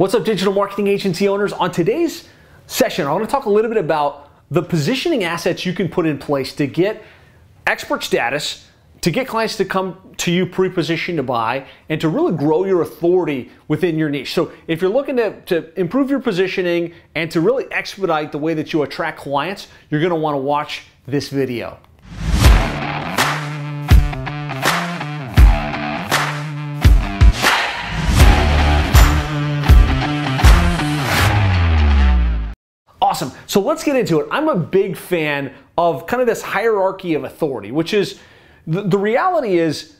What's up, digital marketing agency owners? On today's session, I want to talk a little bit about the positioning assets you can put in place to get expert status, to get clients to come to you pre-positioned to buy, and to really grow your authority within your niche. So if you're looking to, to improve your positioning and to really expedite the way that you attract clients, you're going to want to watch this video. Awesome. So let's get into it. I'm a big fan of kind of this hierarchy of authority, which is the, the reality is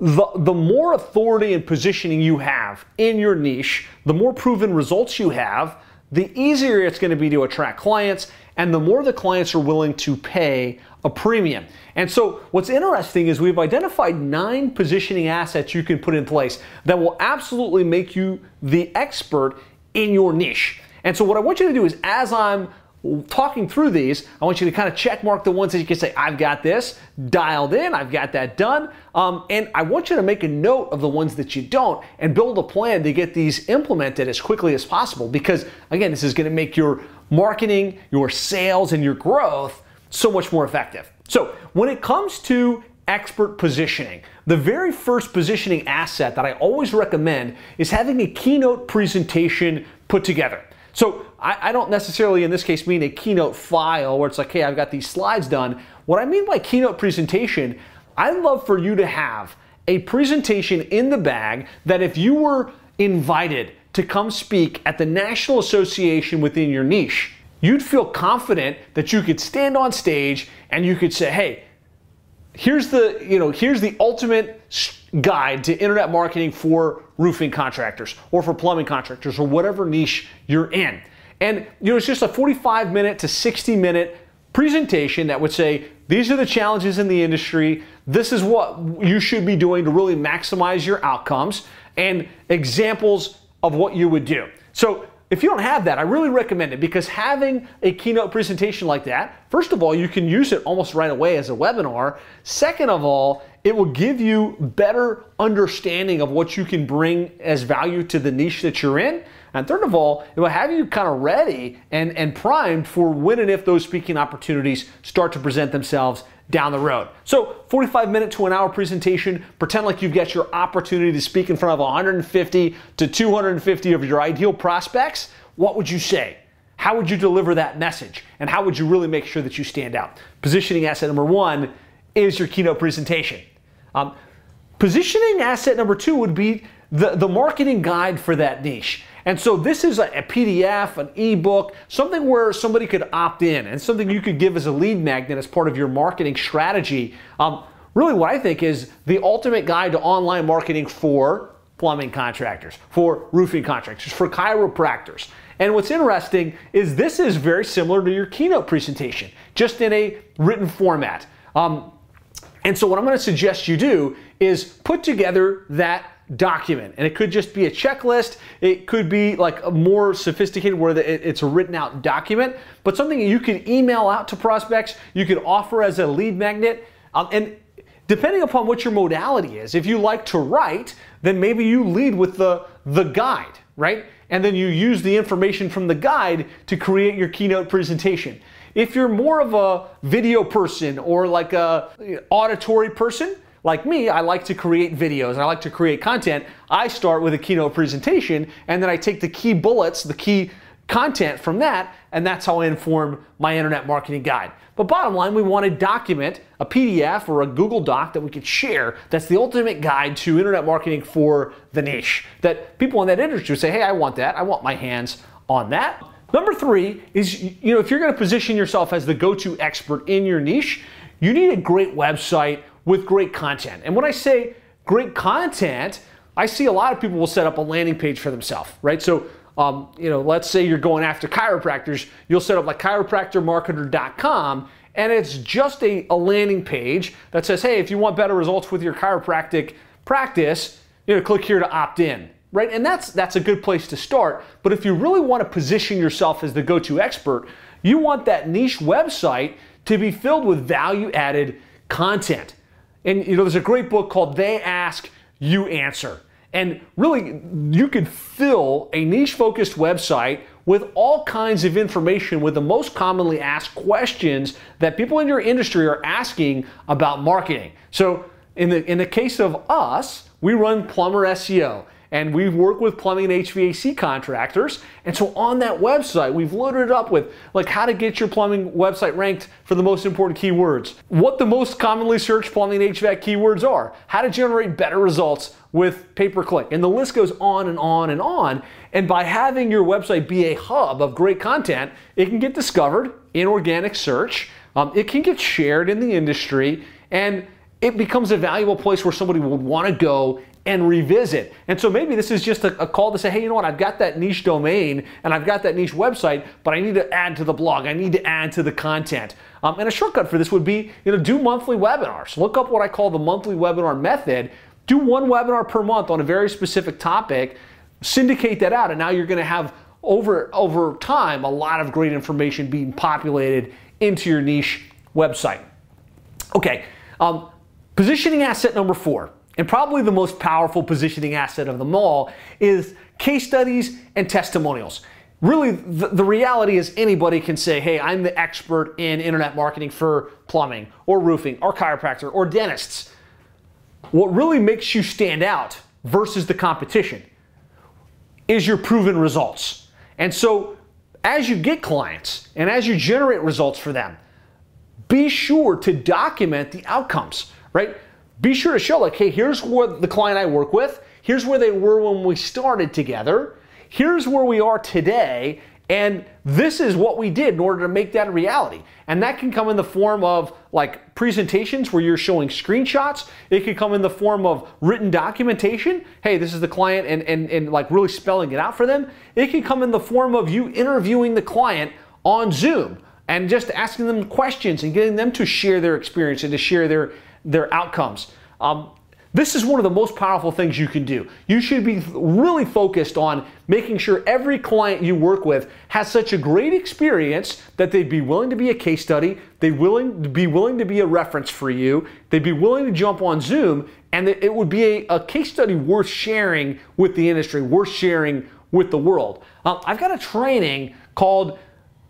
the, the more authority and positioning you have in your niche, the more proven results you have, the easier it's going to be to attract clients, and the more the clients are willing to pay a premium. And so, what's interesting is we've identified nine positioning assets you can put in place that will absolutely make you the expert in your niche. And so what I want you to do is as I'm talking through these, I want you to kind of check mark the ones that you can say, I've got this dialed in, I've got that done. Um, and I want you to make a note of the ones that you don't and build a plan to get these implemented as quickly as possible. Because again, this is going to make your marketing, your sales, and your growth so much more effective. So when it comes to expert positioning. The very first positioning asset that I always recommend is having a keynote presentation put together. So I, I, don't necessarily in this case mean a keynote file where it's like, hey, I've got these slides done. What I mean by keynote presentation, I'd love for you to have a presentation in the bag that if you were invited to come speak at the national association within your niche, you'd feel confident that you could stand on stage and you could say, hey, here's the, you know, here's the ultimate guide to internet marketing for roofing contractors or for plumbing contractors or whatever niche you're in. And you know, it's just a 45 minute to 60 minute presentation that would say, these are the challenges in the industry. This is what you should be doing to really maximize your outcomes and examples of what you would do. So if you don't have that, I really recommend it because having a keynote presentation like that, first of all, you can use it almost right away as a webinar. Second of all, it will give you better understanding of what you can bring as value to the niche that you're in. And third of all, it will have you kind of ready and, and primed for when and if those speaking opportunities start to present themselves down the road. So 45 minute to an hour presentation, pretend like you've got your opportunity to speak in front of 150 to 250 of your ideal prospects. What would you say? How would you deliver that message? And how would you really make sure that you stand out? Positioning asset number one is your keynote presentation. Um, positioning asset number two would be the, the marketing guide for that niche. And so this is a, a PDF, an ebook, something where somebody could opt in and something you could give as a lead magnet as part of your marketing strategy. Um, really, what I think is the ultimate guide to online marketing for plumbing contractors, for roofing contractors, for chiropractors. And what's interesting is this is very similar to your keynote presentation, just in a written format. Um, and so what I'm going to suggest you do is put together that document. And it could just be a checklist. It could be like a more sophisticated where it's a written out document, but something you could email out to prospects, you could offer as a lead magnet. Um, and depending upon what your modality is, if you like to write, then maybe you lead with the, the guide, right? And then you use the information from the guide to create your keynote presentation. If you're more of a video person or like a auditory person, like me, I like to create videos, and I like to create content. I start with a keynote presentation and then I take the key bullets, the key content from that, and that's how I inform my internet marketing guide. But bottom line, we want to document a PDF or a Google Doc that we could share that's the ultimate guide to internet marketing for the niche. That people in that industry say, hey, I want that. I want my hands on that. Number three is, you know, if you're going to position yourself as the go-to expert in your niche, you need a great website with great content. And when I say great content, I see a lot of people will set up a landing page for themselves, right? So, um, you know, let's say you're going after chiropractors, you'll set up like chiropractormarketer.com, and it's just a, a landing page that says, hey, if you want better results with your chiropractic practice, you know, click here to opt in, right? And that's that's a good place to start. But if you really want to position yourself as the go-to expert, you want that niche website to be filled with value-added content. And you know, there's a great book called They Ask, You Answer. And really, you could fill a niche focused website with all kinds of information with the most commonly asked questions that people in your industry are asking about marketing. So, in the, in the case of us, we run Plumber SEO and we work with plumbing and HVAC contractors. And so on that website, we've loaded it up with like how to get your plumbing website ranked for the most important keywords, what the most commonly searched plumbing and HVAC keywords are, how to generate better results with pay per click. And the list goes on and on and on. And by having your website be a hub of great content, it can get discovered in organic search. Um, it can get shared in the industry and it becomes a valuable place where somebody would want to go and revisit. And so maybe this is just a, a, call to say, hey, you know what, I've got that niche domain and I've got that niche website, but I need to add to the blog. I need to add to the content. Um, and a shortcut for this would be, you know, do monthly webinars. Look up what I call the monthly webinar method. Do one webinar per month on a very specific topic, syndicate that out, and now you're going to have over over time a lot of great information being populated into your niche website. Okay, um, positioning asset number four and probably the most powerful positioning asset of them all is case studies and testimonials. Really, the, the, reality is anybody can say, hey, I'm the expert in internet marketing for plumbing or roofing or chiropractor or dentists. What really makes you stand out versus the competition is your proven results. And so, as you get clients and as you generate results for them, be sure to document the outcomes, right? Be sure to show like, hey, here's what the client I work with, here's where they were when we started together, here's where we are today, and this is what we did in order to make that a reality. And that can come in the form of like presentations where you're showing screenshots. It could come in the form of written documentation. Hey, this is the client and, and, and like really spelling it out for them. It can come in the form of you interviewing the client on Zoom and just asking them questions and getting them to share their experience and to share their their outcomes. Um, this is one of the most powerful things you can do. You should be really focused on making sure every client you work with has such a great experience that they'd be willing to be a case study, they'd willing, be willing to be a reference for you, they'd be willing to jump on Zoom, and it would be a, a case study worth sharing with the industry, worth sharing with the world. Um, I've got a training called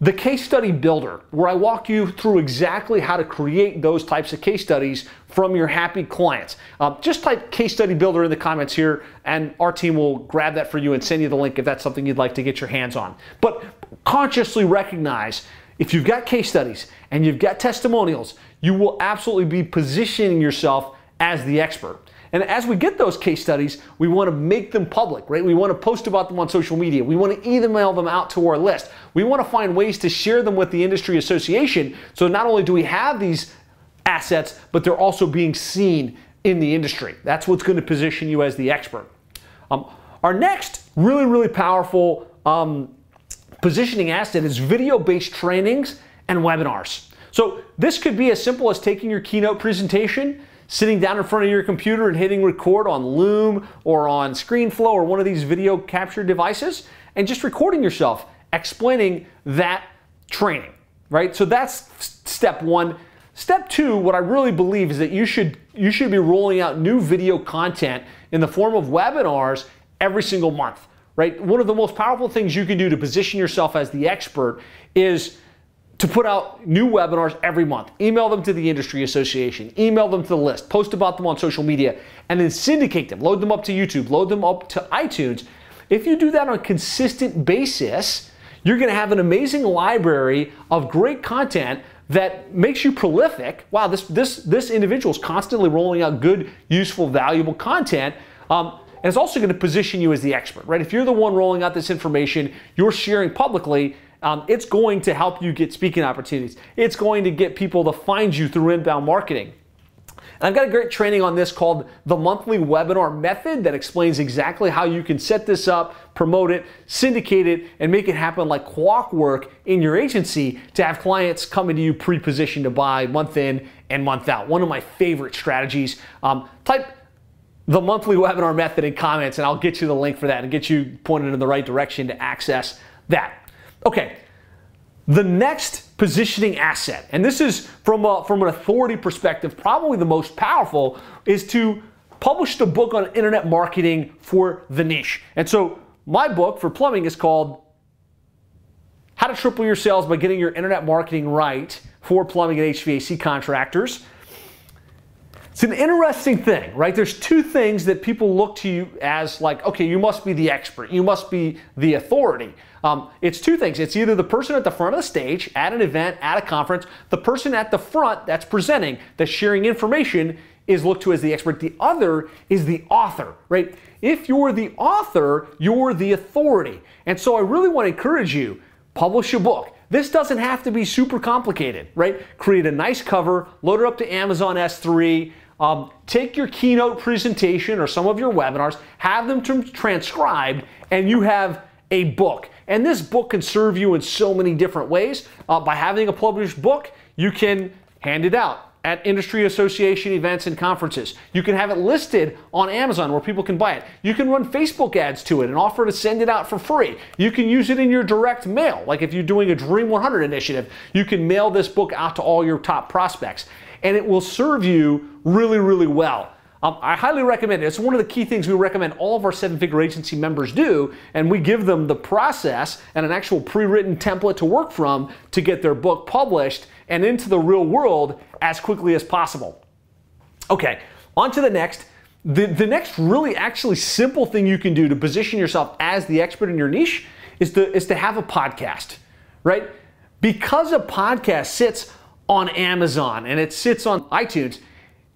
the case study builder, where I walk you through exactly how to create those types of case studies from your happy clients. Uh, just type case study builder in the comments here, and our team will grab that for you and send you the link if that's something you'd like to get your hands on. But consciously recognize if you've got case studies and you've got testimonials, you will absolutely be positioning yourself as the expert. And as we get those case studies, we want to make them public, right? We want to post about them on social media. We want to email them out to our list. We want to find ways to share them with the industry association. So not only do we have these assets, but they're also being seen in the industry. That's what's going to position you as the expert. Um, our next really, really powerful um, positioning asset is video based trainings and webinars. So this could be as simple as taking your keynote presentation sitting down in front of your computer and hitting record on Loom or on ScreenFlow or one of these video capture devices and just recording yourself explaining that training, right? So that's step one. Step two, what I really believe is that you should you should be rolling out new video content in the form of webinars every single month, right? One of the most powerful things you can do to position yourself as the expert is to put out new webinars every month. Email them to the industry association, email them to the list, post about them on social media, and then syndicate them. Load them up to YouTube, load them up to iTunes. If you do that on a consistent basis, you're to have an amazing library of great content that makes you prolific. Wow, this this this individual is constantly rolling out good, useful, valuable content. Um, and it's also to position you as the expert, right? If you're the one rolling out this information, you're sharing publicly, um, it's going to help you get speaking opportunities. It's going to get people to find you through inbound marketing. And I've got a great training on this called the monthly webinar method that explains exactly how you can set this up, promote it, syndicate it, and make it happen like clockwork in your agency to have clients coming to you pre-positioned to buy month in and month out. One of my favorite strategies. Um, type the monthly webinar method in comments and I'll get you the link for that and get you pointed in the right direction to access that. Okay, the next positioning asset, and this is from, a, from an authority perspective, probably the most powerful, is to publish a book on internet marketing for the niche. And so my book for plumbing is called How to Triple Your Sales by Getting Your Internet Marketing Right for Plumbing and HVAC Contractors. It's an interesting thing, right? There's two things that people look to you as like, okay, you must be the expert, you must be the authority. Um, it's two things. It's either the person at the front of the stage at an event, at a conference, the person at the front that's presenting, that's sharing information is looked to as the expert. The other is the author, right? If you're the author, you're the authority. And so I really want to encourage you, publish a book. This doesn't have to be super complicated, right? Create a nice cover, load it up to Amazon S3, um, take your keynote presentation or some of your webinars, have them transcribed, and you have a book. And this book can serve you in so many different ways. Uh, by having a published book, you can hand it out at industry association events and conferences. You can have it listed on Amazon where people can buy it. You can run Facebook ads to it and offer to send it out for free. You can use it in your direct mail. Like if you're doing a Dream 100 initiative, you can mail this book out to all your top prospects. And it will serve you really, really well. Um, I highly recommend it. It's one of the key things we recommend all of our seven figure agency members do, and we give them the process and an actual pre written template to work from to get their book published and into the real world as quickly as possible. Okay, on to the next. The, the next really actually simple thing you can do to position yourself as the expert in your niche is to, is to have a podcast, right? Because a podcast sits on Amazon and it sits on iTunes,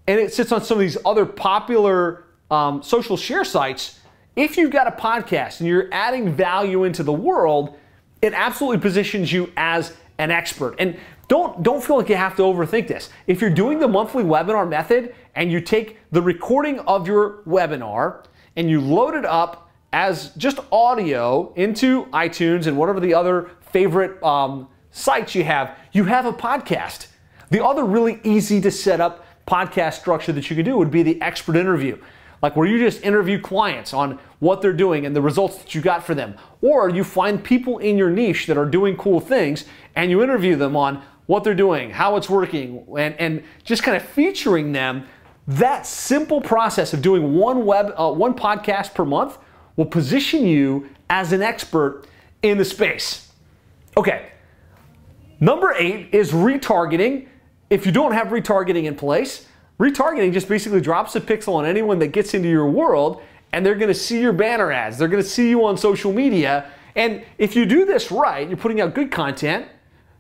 and it sits on some of these other popular um, social share sites, if you've got a podcast and you're adding value into the world, it absolutely positions you as an expert. And don't, don't feel like you have to overthink this. If you're doing the monthly webinar method and you take the recording of your webinar and you load it up as just audio into iTunes and whatever the other favorite um, sites you have, you have a podcast. The other really easy to set up podcast structure that you can do would be the expert interview. Like where you just interview clients on what they're doing and the results that you got for them. Or you find people in your niche that are doing cool things and you interview them on what they're doing, how it's working, and, and just kind of featuring them. That simple process of doing one web, uh, one podcast per month will position you as an expert in the space. Okay. Number eight is retargeting if you don't have retargeting in place, retargeting just basically drops a pixel on anyone that gets into your world and they're going to see your banner ads. They're going to see you on social media. And if you do this right, you're putting out good content,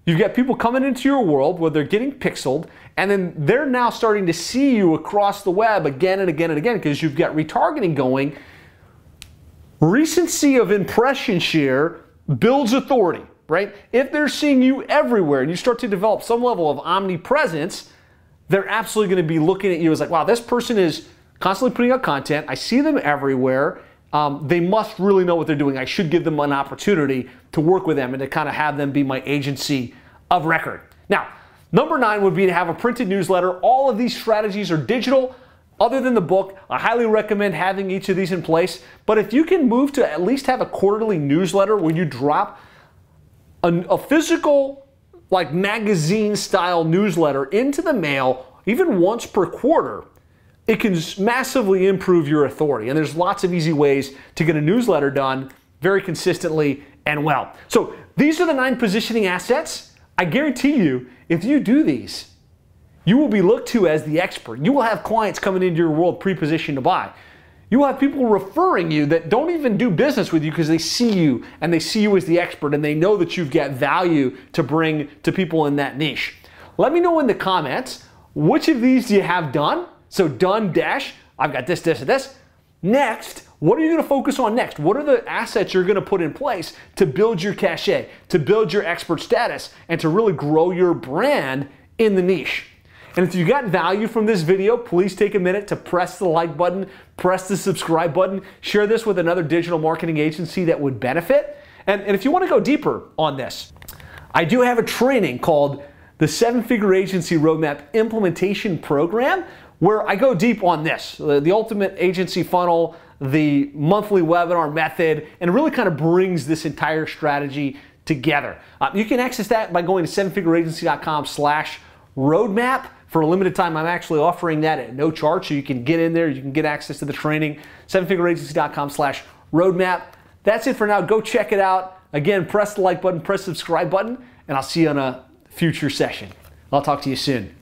you've got people coming into your world where they're getting pixeled, and then they're now starting to see you across the web again and again and again because you've got retargeting going. Recency of impression share builds authority right? If they're seeing you everywhere and you start to develop some level of omnipresence, they're absolutely going to be looking at you as like, wow, this person is constantly putting out content. I see them everywhere. Um, they must really know what they're doing. I should give them an opportunity to work with them and to kind of have them be my agency of record. Now, number nine would be to have a printed newsletter. All of these strategies are digital. Other than the book, I highly recommend having each of these in place. But if you can move to at least have a quarterly newsletter where you drop a, a physical, like magazine style newsletter into the mail, even once per quarter, it can massively improve your authority. And there's lots of easy ways to get a newsletter done very consistently and well. So these are the nine positioning assets. I guarantee you, if you do these, you will be looked to as the expert. You will have clients coming into your world pre-positioned to buy. You will have people referring you that don't even do business with you because they see you and they see you as the expert and they know that you've got value to bring to people in that niche. Let me know in the comments which of these do you have done? So done dash, I've got this, this, and this. Next, what are you going to focus on next? What are the assets you're going to put in place to build your cachet, to build your expert status, and to really grow your brand in the niche? And if you got value from this video, please take a minute to press the like button, press the subscribe button, share this with another digital marketing agency that would benefit. And, and if you want to go deeper on this, I do have a training called the Seven Figure Agency Roadmap Implementation Program where I go deep on this the, the ultimate agency funnel, the monthly webinar method, and it really kind of brings this entire strategy together. Uh, you can access that by going to sevenfigureagency.com slash roadmap. For a limited time, I'm actually offering that at no charge, so you can get in there, you can get access to the training. Sevenfigureagency.com slash roadmap. That's it for now. Go check it out. Again, press the like button, press the subscribe button, and I'll see you on a future session. I'll talk to you soon.